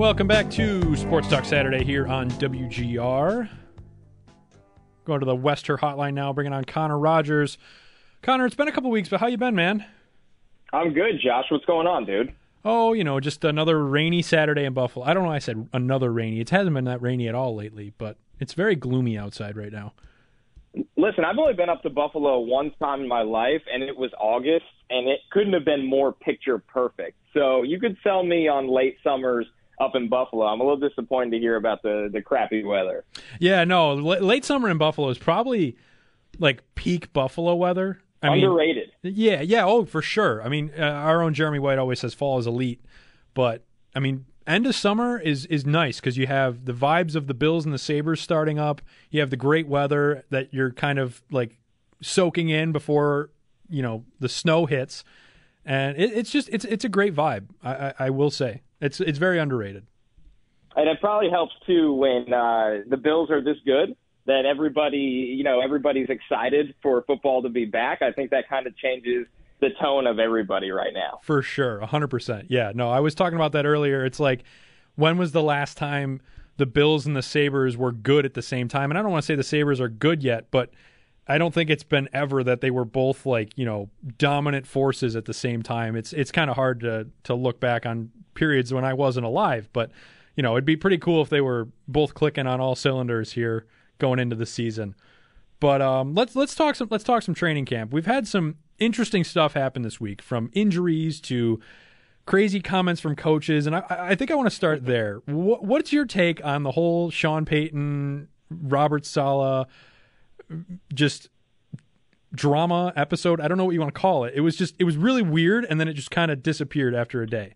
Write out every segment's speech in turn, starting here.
Welcome back to Sports Talk Saturday here on WGR. Going to the Wester Hotline now, bringing on Connor Rogers. Connor, it's been a couple weeks, but how you been, man? I'm good, Josh. What's going on, dude? Oh, you know, just another rainy Saturday in Buffalo. I don't know why I said another rainy. It hasn't been that rainy at all lately, but it's very gloomy outside right now. Listen, I've only been up to Buffalo one time in my life, and it was August, and it couldn't have been more picture perfect. So you could sell me on late summers up in Buffalo. I'm a little disappointed to hear about the the crappy weather. Yeah, no, l- late summer in Buffalo is probably like peak Buffalo weather. I Underrated. Mean, yeah, yeah, oh, for sure. I mean, uh, our own Jeremy White always says fall is elite, but I mean, end of summer is is nice because you have the vibes of the Bills and the Sabres starting up. You have the great weather that you're kind of like soaking in before you know the snow hits, and it, it's just it's it's a great vibe. I, I, I will say it's it's very underrated. And it probably helps too when uh, the Bills are this good that everybody, you know, everybody's excited for football to be back. I think that kind of changes the tone of everybody right now. For sure, 100%. Yeah, no, I was talking about that earlier. It's like when was the last time the Bills and the Sabres were good at the same time? And I don't want to say the Sabres are good yet, but I don't think it's been ever that they were both like, you know, dominant forces at the same time. It's it's kind of hard to to look back on periods when I wasn't alive, but you know, it'd be pretty cool if they were both clicking on all cylinders here going into the season. But um, let's let's talk some let's talk some training camp. We've had some interesting stuff happen this week, from injuries to crazy comments from coaches, and I, I think I want to start there. What, what's your take on the whole Sean Payton, Robert Saleh, just drama episode? I don't know what you want to call it. It was just it was really weird, and then it just kind of disappeared after a day.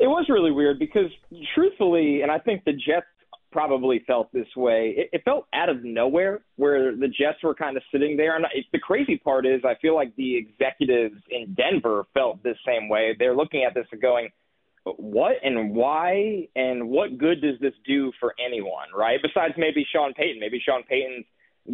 It was really weird because, truthfully, and I think the Jets probably felt this way. It, it felt out of nowhere where the Jets were kind of sitting there. And it, the crazy part is, I feel like the executives in Denver felt this same way. They're looking at this and going, what and why and what good does this do for anyone, right? Besides maybe Sean Payton. Maybe Sean Payton's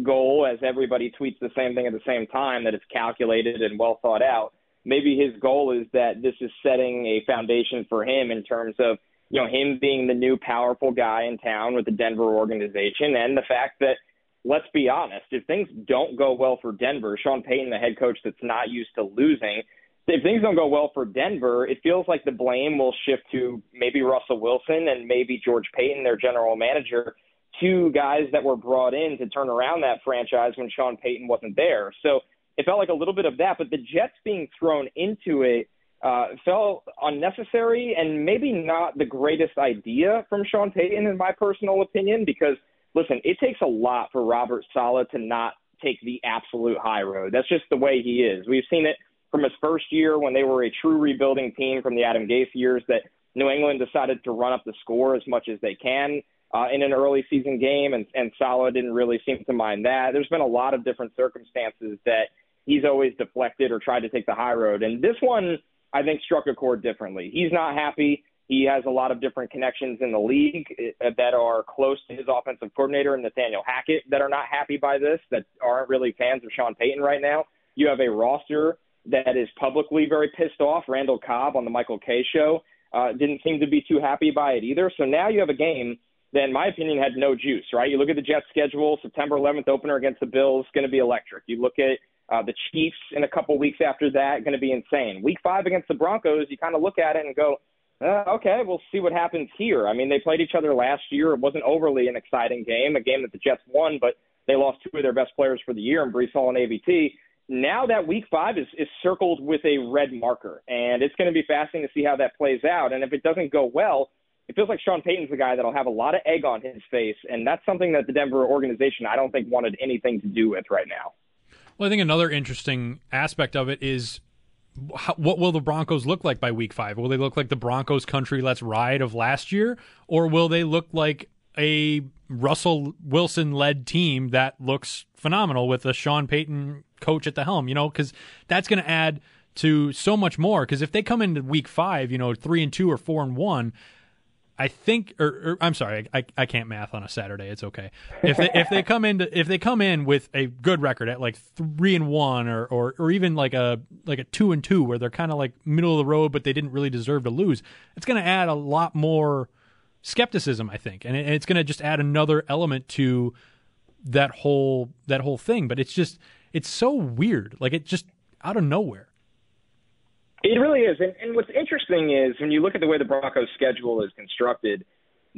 goal, as everybody tweets the same thing at the same time, that it's calculated and well thought out. Maybe his goal is that this is setting a foundation for him in terms of you know, him being the new powerful guy in town with the Denver organization and the fact that let's be honest, if things don't go well for Denver, Sean Payton, the head coach that's not used to losing, if things don't go well for Denver, it feels like the blame will shift to maybe Russell Wilson and maybe George Paton, their general manager, two guys that were brought in to turn around that franchise when Sean Payton wasn't there. So it felt like a little bit of that, but the Jets being thrown into it uh, felt unnecessary and maybe not the greatest idea from Sean Payton, in my personal opinion, because listen, it takes a lot for Robert Saleh to not take the absolute high road. That's just the way he is. We've seen it from his first year when they were a true rebuilding team from the Adam Gase years that New England decided to run up the score as much as they can uh, in an early season game, and, and Saleh didn't really seem to mind that. There's been a lot of different circumstances that he's always deflected or tried to take the high road. And this one – I think struck a chord differently. He's not happy. He has a lot of different connections in the league uh, that are close to his offensive coordinator and Nathaniel Hackett that are not happy by this, that aren't really fans of Sean Payton right now. You have a roster that is publicly very pissed off. Randall Cobb on the Michael Kay show uh, didn't seem to be too happy by it either. So now you have a game then my opinion had no juice, right? You look at the Jets schedule, September 11th opener against the Bills, going to be electric. You look at uh, the Chiefs in a couple weeks after that, going to be insane. Week five against the Broncos, you kind of look at it and go, uh, okay, we'll see what happens here. I mean, they played each other last year. It wasn't overly an exciting game, a game that the Jets won, but they lost two of their best players for the year in Breece Hall and AVT. Now that week five is, is circled with a red marker, and it's going to be fascinating to see how that plays out. And if it doesn't go well, it feels like Sean Payton's the guy that'll have a lot of egg on his face, and that's something that the Denver organization I don't think wanted anything to do with right now. Well, I think another interesting aspect of it is how, what will the Broncos look like by week five? Will they look like the Broncos country let's ride of last year, or will they look like a Russell Wilson led team that looks phenomenal with a Sean Payton coach at the helm? You know, because that's going to add to so much more. Because if they come into week five, you know, three and two or four and one, I think, or, or, I'm sorry, I, I can't math on a Saturday. It's okay. If they, if they come in if they come in with a good record at like three and one, or, or or even like a like a two and two, where they're kind of like middle of the road, but they didn't really deserve to lose, it's going to add a lot more skepticism, I think, and, it, and it's going to just add another element to that whole that whole thing. But it's just it's so weird, like it just out of nowhere. It really is. And, and what's interesting is when you look at the way the Broncos' schedule is constructed,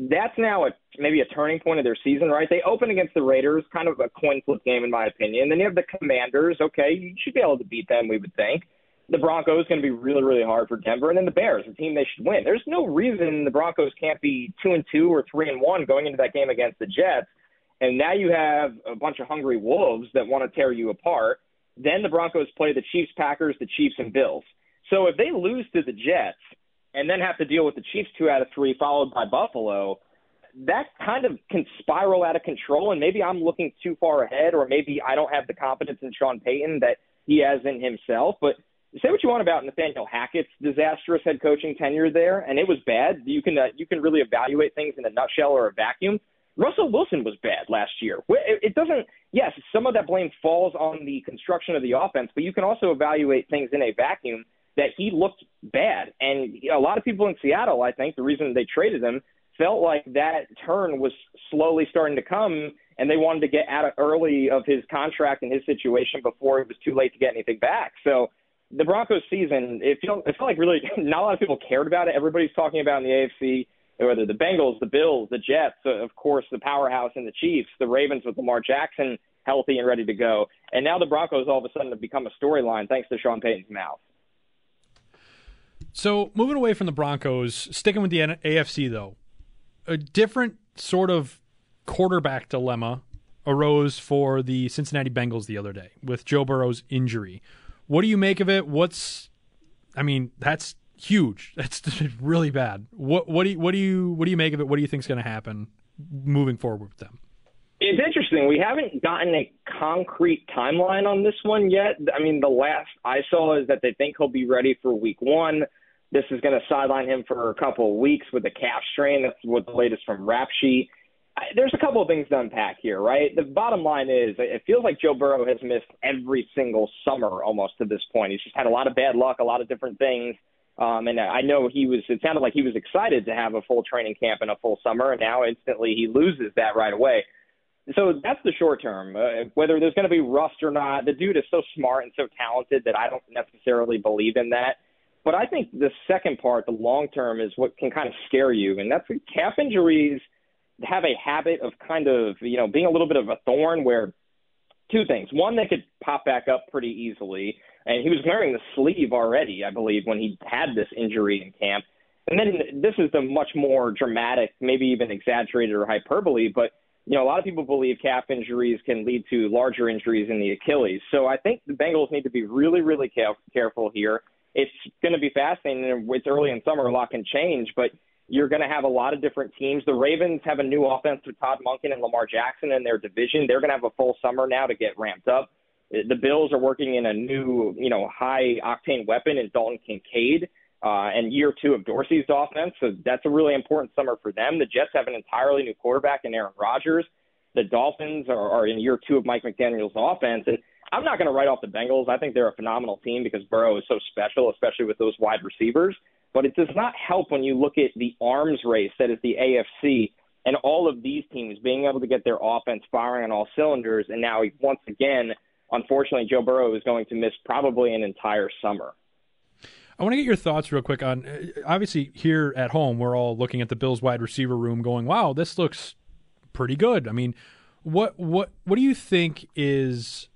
that's now a maybe a turning point of their season, right? They open against the Raiders, kind of a coin flip game in my opinion. Then you have the Commanders. Okay, you should be able to beat them, we would think. The Broncos going to be really, really hard for Denver, and then the Bears, a team they should win. There's no reason the Broncos can't be two and two or three and one going into that game against the Jets. And now you have a bunch of hungry wolves that want to tear you apart. Then the Broncos play the Chiefs, Packers, the Chiefs, and Bills. So if they lose to the Jets and then have to deal with the Chiefs two out of three, followed by Buffalo, that kind of can spiral out of control. And maybe I'm looking too far ahead, or maybe I don't have the confidence in Sean Payton that he has in himself. But say what you want about Nathaniel Hackett's disastrous head coaching tenure there, and it was bad. You can uh, you can really evaluate things in a nutshell or a vacuum. Russell Wilson was bad last year. It doesn't. Yes, some of that blame falls on the construction of the offense, but you can also evaluate things in a vacuum that he looked bad. And a lot of people in Seattle, I think, the reason they traded him felt like that turn was slowly starting to come, and they wanted to get out of early of his contract and his situation before it was too late to get anything back. So the Broncos season, it felt, it felt like really not a lot of people cared about it. Everybody's talking about in the AFC whether the Bengals, the Bills, the Jets, uh, of course, the powerhouse and the Chiefs, the Ravens with Lamar Jackson healthy and ready to go. And now the Broncos all of a sudden have become a storyline thanks to Sean Payton's mouth. So moving away from the Broncos, sticking with the AFC though, a different sort of quarterback dilemma arose for the Cincinnati Bengals the other day with Joe Burrow's injury. What do you make of it? What's I mean, that's huge. That's really bad. What what do you what do you what do you make of it? What do you think is going to happen moving forward with them? It's interesting. We haven't gotten a concrete timeline on this one yet. I mean, the last I saw is that they think he'll be ready for week one. This is going to sideline him for a couple of weeks with a calf strain. That's what the latest from Rap Sheet. There's a couple of things to unpack here, right? The bottom line is it feels like Joe Burrow has missed every single summer almost to this point. He's just had a lot of bad luck, a lot of different things. Um, and I know he was, it sounded like he was excited to have a full training camp and a full summer, and now instantly he loses that right away. So that's the short term. Uh, whether there's going to be rust or not, the dude is so smart and so talented that I don't necessarily believe in that. But I think the second part, the long term, is what can kind of scare you, and that's calf injuries have a habit of kind of you know being a little bit of a thorn. Where two things: one, they could pop back up pretty easily, and he was wearing the sleeve already, I believe, when he had this injury in camp. And then this is the much more dramatic, maybe even exaggerated or hyperbole, but you know, a lot of people believe calf injuries can lead to larger injuries in the Achilles. So I think the Bengals need to be really, really careful here it's going to be fascinating. It's early in summer, a lot can change, but you're going to have a lot of different teams. The Ravens have a new offense with Todd Monken and Lamar Jackson in their division. They're going to have a full summer now to get ramped up. The Bills are working in a new, you know, high octane weapon in Dalton Kincaid uh, and year two of Dorsey's offense. So that's a really important summer for them. The Jets have an entirely new quarterback in Aaron Rodgers. The Dolphins are, are in year two of Mike McDaniel's offense. And I'm not going to write off the Bengals. I think they're a phenomenal team because Burrow is so special, especially with those wide receivers. But it does not help when you look at the arms race that is the AFC and all of these teams being able to get their offense firing on all cylinders. And now, once again, unfortunately, Joe Burrow is going to miss probably an entire summer. I want to get your thoughts real quick on uh, obviously here at home, we're all looking at the Bills wide receiver room going, wow, this looks pretty good. I mean, what what what do you think is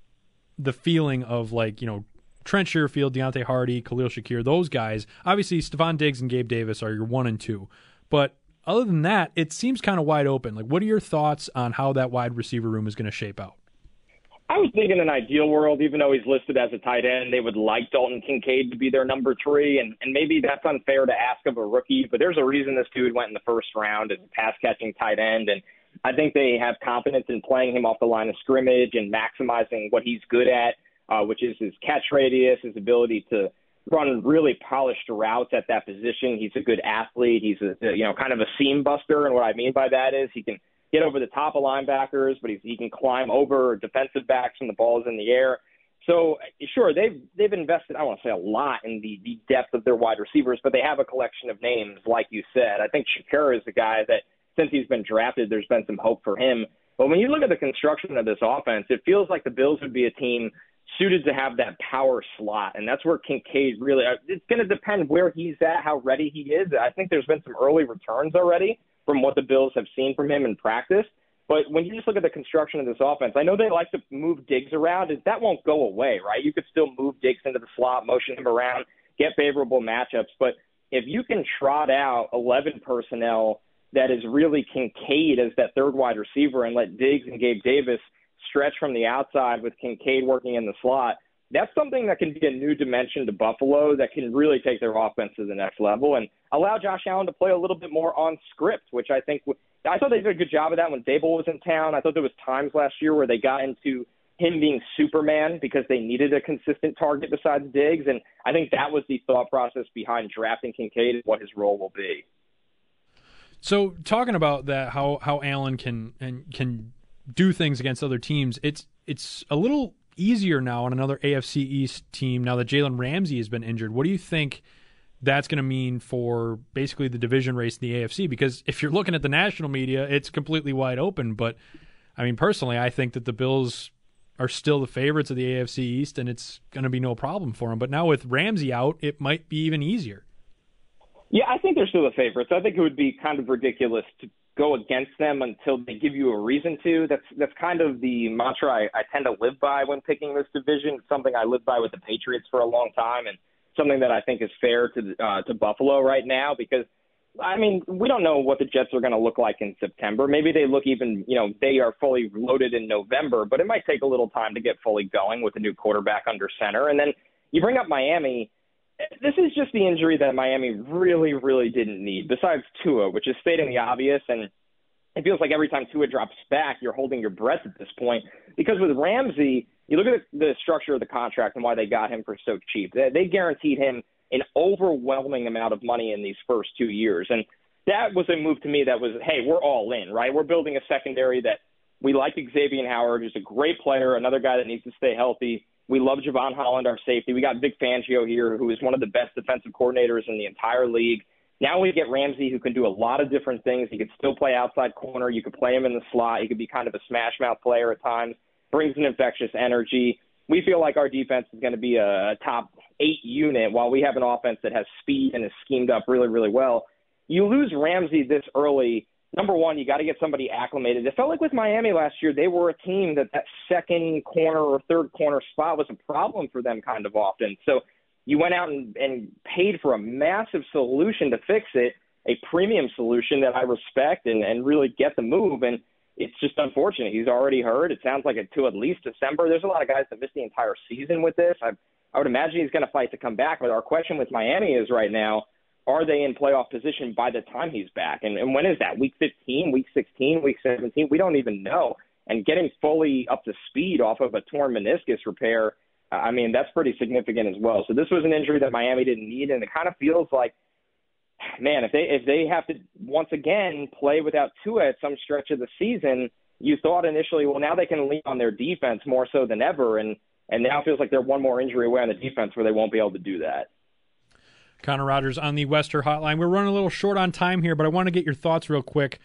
the feeling of like, you know, Trent Sherfield, Deonte Harty, Khalil Shakir, those guys. Obviously, Stefon Diggs and Gabe Davis are your one and two. But other than that, it seems kind of wide open. Like, what are your thoughts on how that wide receiver room is going to shape out? I was thinking in an ideal world, even though he's listed as a tight end, they would like Dalton Kincaid to be their number three, and and maybe that's unfair to ask of a rookie, but there's a reason this dude went in the first round as a pass catching tight end, and I think they have confidence in playing him off the line of scrimmage and maximizing what he's good at, uh, which is his catch radius, his ability to run really polished routes at that position. He's a good athlete. He's a you know kind of a seam buster, and what I mean by that is he can get over the top of linebackers, but he's, he can climb over defensive backs when the ball is in the air. So sure, they've they've invested. I want to say a lot in the, the depth of their wide receivers, but they have a collection of names, like you said. I think Shakir is the guy that since he's been drafted, there's been some hope for him. But when you look at the construction of this offense, it feels like the Bills would be a team suited to have that power slot, and that's where Kincaid really. Uh, it's going to depend where he's at, how ready he is. I think there's been some early returns already from what the Bills have seen from him in practice. But when you just look at the construction of this offense, I know they like to move Diggs around. Is that won't go away, right? You could still move Diggs into the slot, motion him around, get favorable matchups. But if you can trot out 11 personnel that is really Kincaid as that third wide receiver and let Diggs and Gabe Davis stretch from the outside with Kincaid working in the slot, that's something that can be a new dimension to Buffalo that can really take their offense to the next level and allow Josh Allen to play a little bit more on script, which I think I thought they did a good job of that when Daboll was in town. I thought there was times last year where they got into him being Superman because they needed a consistent target besides Diggs, and I think that was the thought process behind drafting Kincaid and what his role will be. So talking about that, how how Allen can and can do things against other teams, it's it's a little easier now on another AFC East team now that Jalen Ramsey has been injured. What do you think that's going to mean for basically the division race in the AFC? Because if you're looking at the national media, it's completely wide open. But I mean, personally, I think that the Bills are still the favorites of the AFC East, and it's going to be no problem for them. But now with Ramsey out, it might be even easier. Yeah, I think they're still the favorites. I think it would be kind of ridiculous to go against them until they give you a reason to. That's that's kind of the mantra I, I tend to live by when picking this division. It's something I live by with the Patriots for a long time, and something that I think is fair to uh, to Buffalo right now because. I mean, we don't know what the Jets are going to look like in September. Maybe they look even, you know, they are fully loaded in November, but it might take a little time to get fully going with a new quarterback under center. And then you bring up Miami this is just the injury that Miami really, really didn't need, besides Tua, which is stating the obvious. And it feels like every time Tua drops back, you're holding your breath at this point. Because with Ramsey, you look at the structure of the contract and why they got him for so cheap. They guaranteed him an overwhelming amount of money in these first two years. And that was a move to me that was, hey, we're all in, right? We're building a secondary that we like Xavier Howard, who's a great player, another guy that needs to stay healthy. We love Jevon Holland, our safety. We got Vic Fangio here, who is one of the best defensive coordinators in the entire league. Now we get Ramsey, who can do a lot of different things. He could still play outside corner. You could play him in the slot. He could be kind of a smash mouth player at times. Brings an infectious energy. We feel like our defense is going to be a top eight unit, while we have an offense that has speed and is schemed up really, really well. You lose Ramsey this early number one, you got to get somebody acclimated. It felt like with Miami last year, they were a team that that second corner or third corner spot was a problem for them kind of often. So you went out and, and paid for a massive solution to fix it, a premium solution that I respect and, and really get the move. And it's just unfortunate. He's already hurt. It sounds like it to at least December. There's a lot of guys that missed the entire season with this. I, I would imagine he's going to fight to come back. But our question with Miami is right now – are they in playoff position by the time he's back? And, and when is that? Week 15, week 16, week 17? We don't even know. And getting fully up to speed off of a torn meniscus repair, I mean, that's pretty significant as well. So this was an injury that Miami didn't need, and it kind of feels like, man, if they if they have to once again play without Tua at some stretch of the season, you thought initially, well, now they can lean on their defense more so than ever, and and now it feels like they're one more injury away on the defense where they won't be able to do that. Connor Rogers on the Wester Hotline. We're running a little short on time here, but I want to get your thoughts real quick.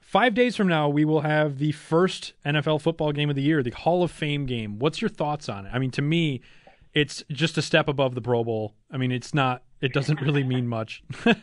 Five days from now, we will have the first NFL football game of the year, the Hall of Fame game. What's your thoughts on it? I mean, to me, it's just a step above the Pro Bowl. I mean, it's not. It doesn't really mean much.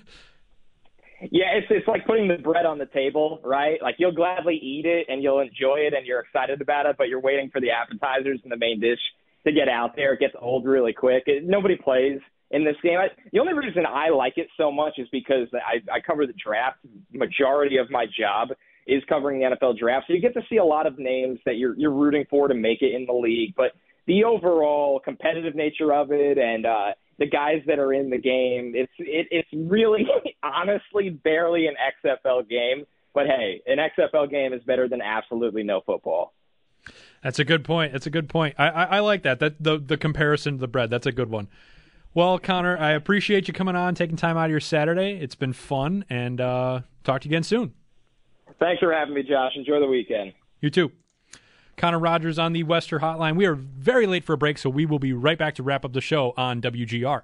Yeah, it's it's like putting the bread on the table, right? Like you'll gladly eat it and you'll enjoy it and you're excited about it, but you're waiting for the appetizers and the main dish to get out there. It gets old really quick. It, nobody plays in this game. I, the only reason I like it so much is because I, I cover the draft. Majority of my job is covering the NFL draft, so you get to see a lot of names that you're you're rooting for to make it in the league. But the overall competitive nature of it and uh, the guys that are in the game. It's it, it's really honestly barely an XFL game, but hey, an XFL game is better than absolutely no football. That's a good point. That's a good point. I, I, I like that. That the the comparison to the bread. That's a good one. Well, Connor, I appreciate you coming on, taking time out of your Saturday. It's been fun, and uh, talk to you again soon. Thanks for having me, Josh. Enjoy the weekend. You too. Connor Rogers on the Wester Hotline. We are very late for a break, so we will be right back to wrap up the show on WGR.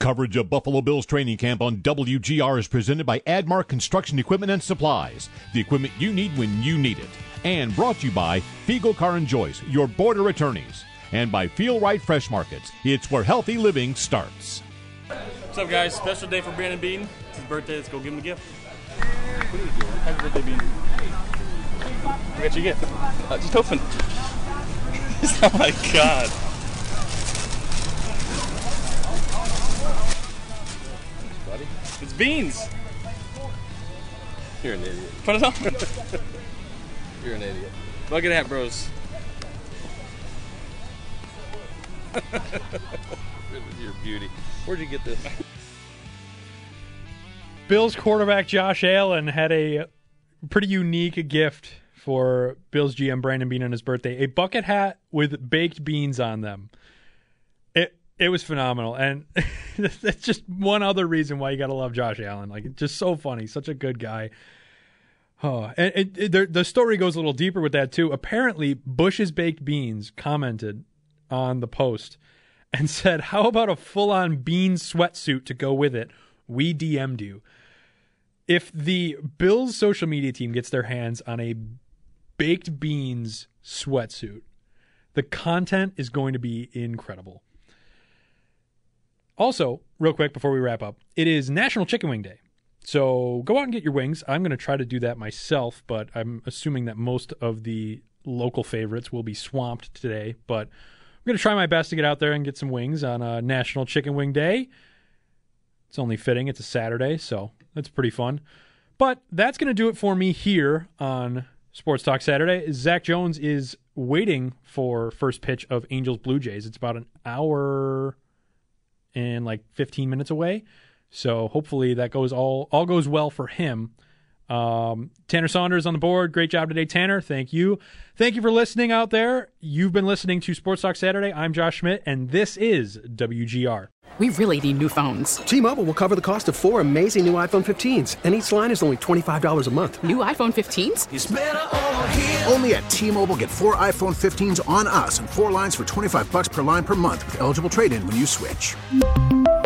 Coverage of Buffalo Bills training camp on WGR is presented by Admark Construction Equipment and Supplies. The equipment you need when you need it. And brought to you by Fiegel Car and Joyce, your border attorneys. And by Feel Rite Fresh Markets. It's where healthy living starts. What's up, guys? Special day for Brandon Beane. It's his birthday. Let's go give him a gift. Happy birthday, Beane. I got you a gift. Uh, just open. oh my god. It's beans. You're an idiot. Put it on. You're an idiot. Bucket hat bros. Your beauty. Where'd you get this? Bills quarterback Josh Allen had a pretty unique gift for Bills GM Brandon Beane on his birthday a bucket hat with baked beans on them. It was phenomenal, and that's just one other reason why you got to love Josh Allen. Like, just so funny, such a good guy. Oh, and it, it, the, the story goes a little deeper with that too. Apparently, Bush's baked beans commented on the post and said, "How about a full-on bean sweatsuit to go with it? We DM'd you." If the Bills social media team gets their hands on a baked beans sweatsuit, the content is going to be incredible. Also, real quick before we wrap up, it is National Chicken Wing Day. So go out and get your wings. I'm going to try to do that myself, but I'm assuming that most of the local favorites will be swamped today. But I'm going to try my best to get out there and get some wings on uh, National Chicken Wing Day. It's only fitting. It's a Saturday, so that's pretty fun. But that's going to do it for me here on Sports Talk Saturday. Zach Jones is waiting for first pitch of Angels Blue Jays. It's about an hour and like 15 minutes away. So hopefully that goes all all goes well for him. Um, Tanner Saunders on the board. Great job today, Tanner. Thank you. Thank you for listening out there. You've been listening to Sports Talk Saturday. I'm Josh Schmit, and this is WGR. We really need new phones. T-Mobile will cover the cost of four amazing new iPhone 15s, and each line is only $25 a month. New iPhone 15s? Only at T-Mobile get four iPhone 15s on us and four lines for 25 bucks per line per month with eligible trade-in when you switch.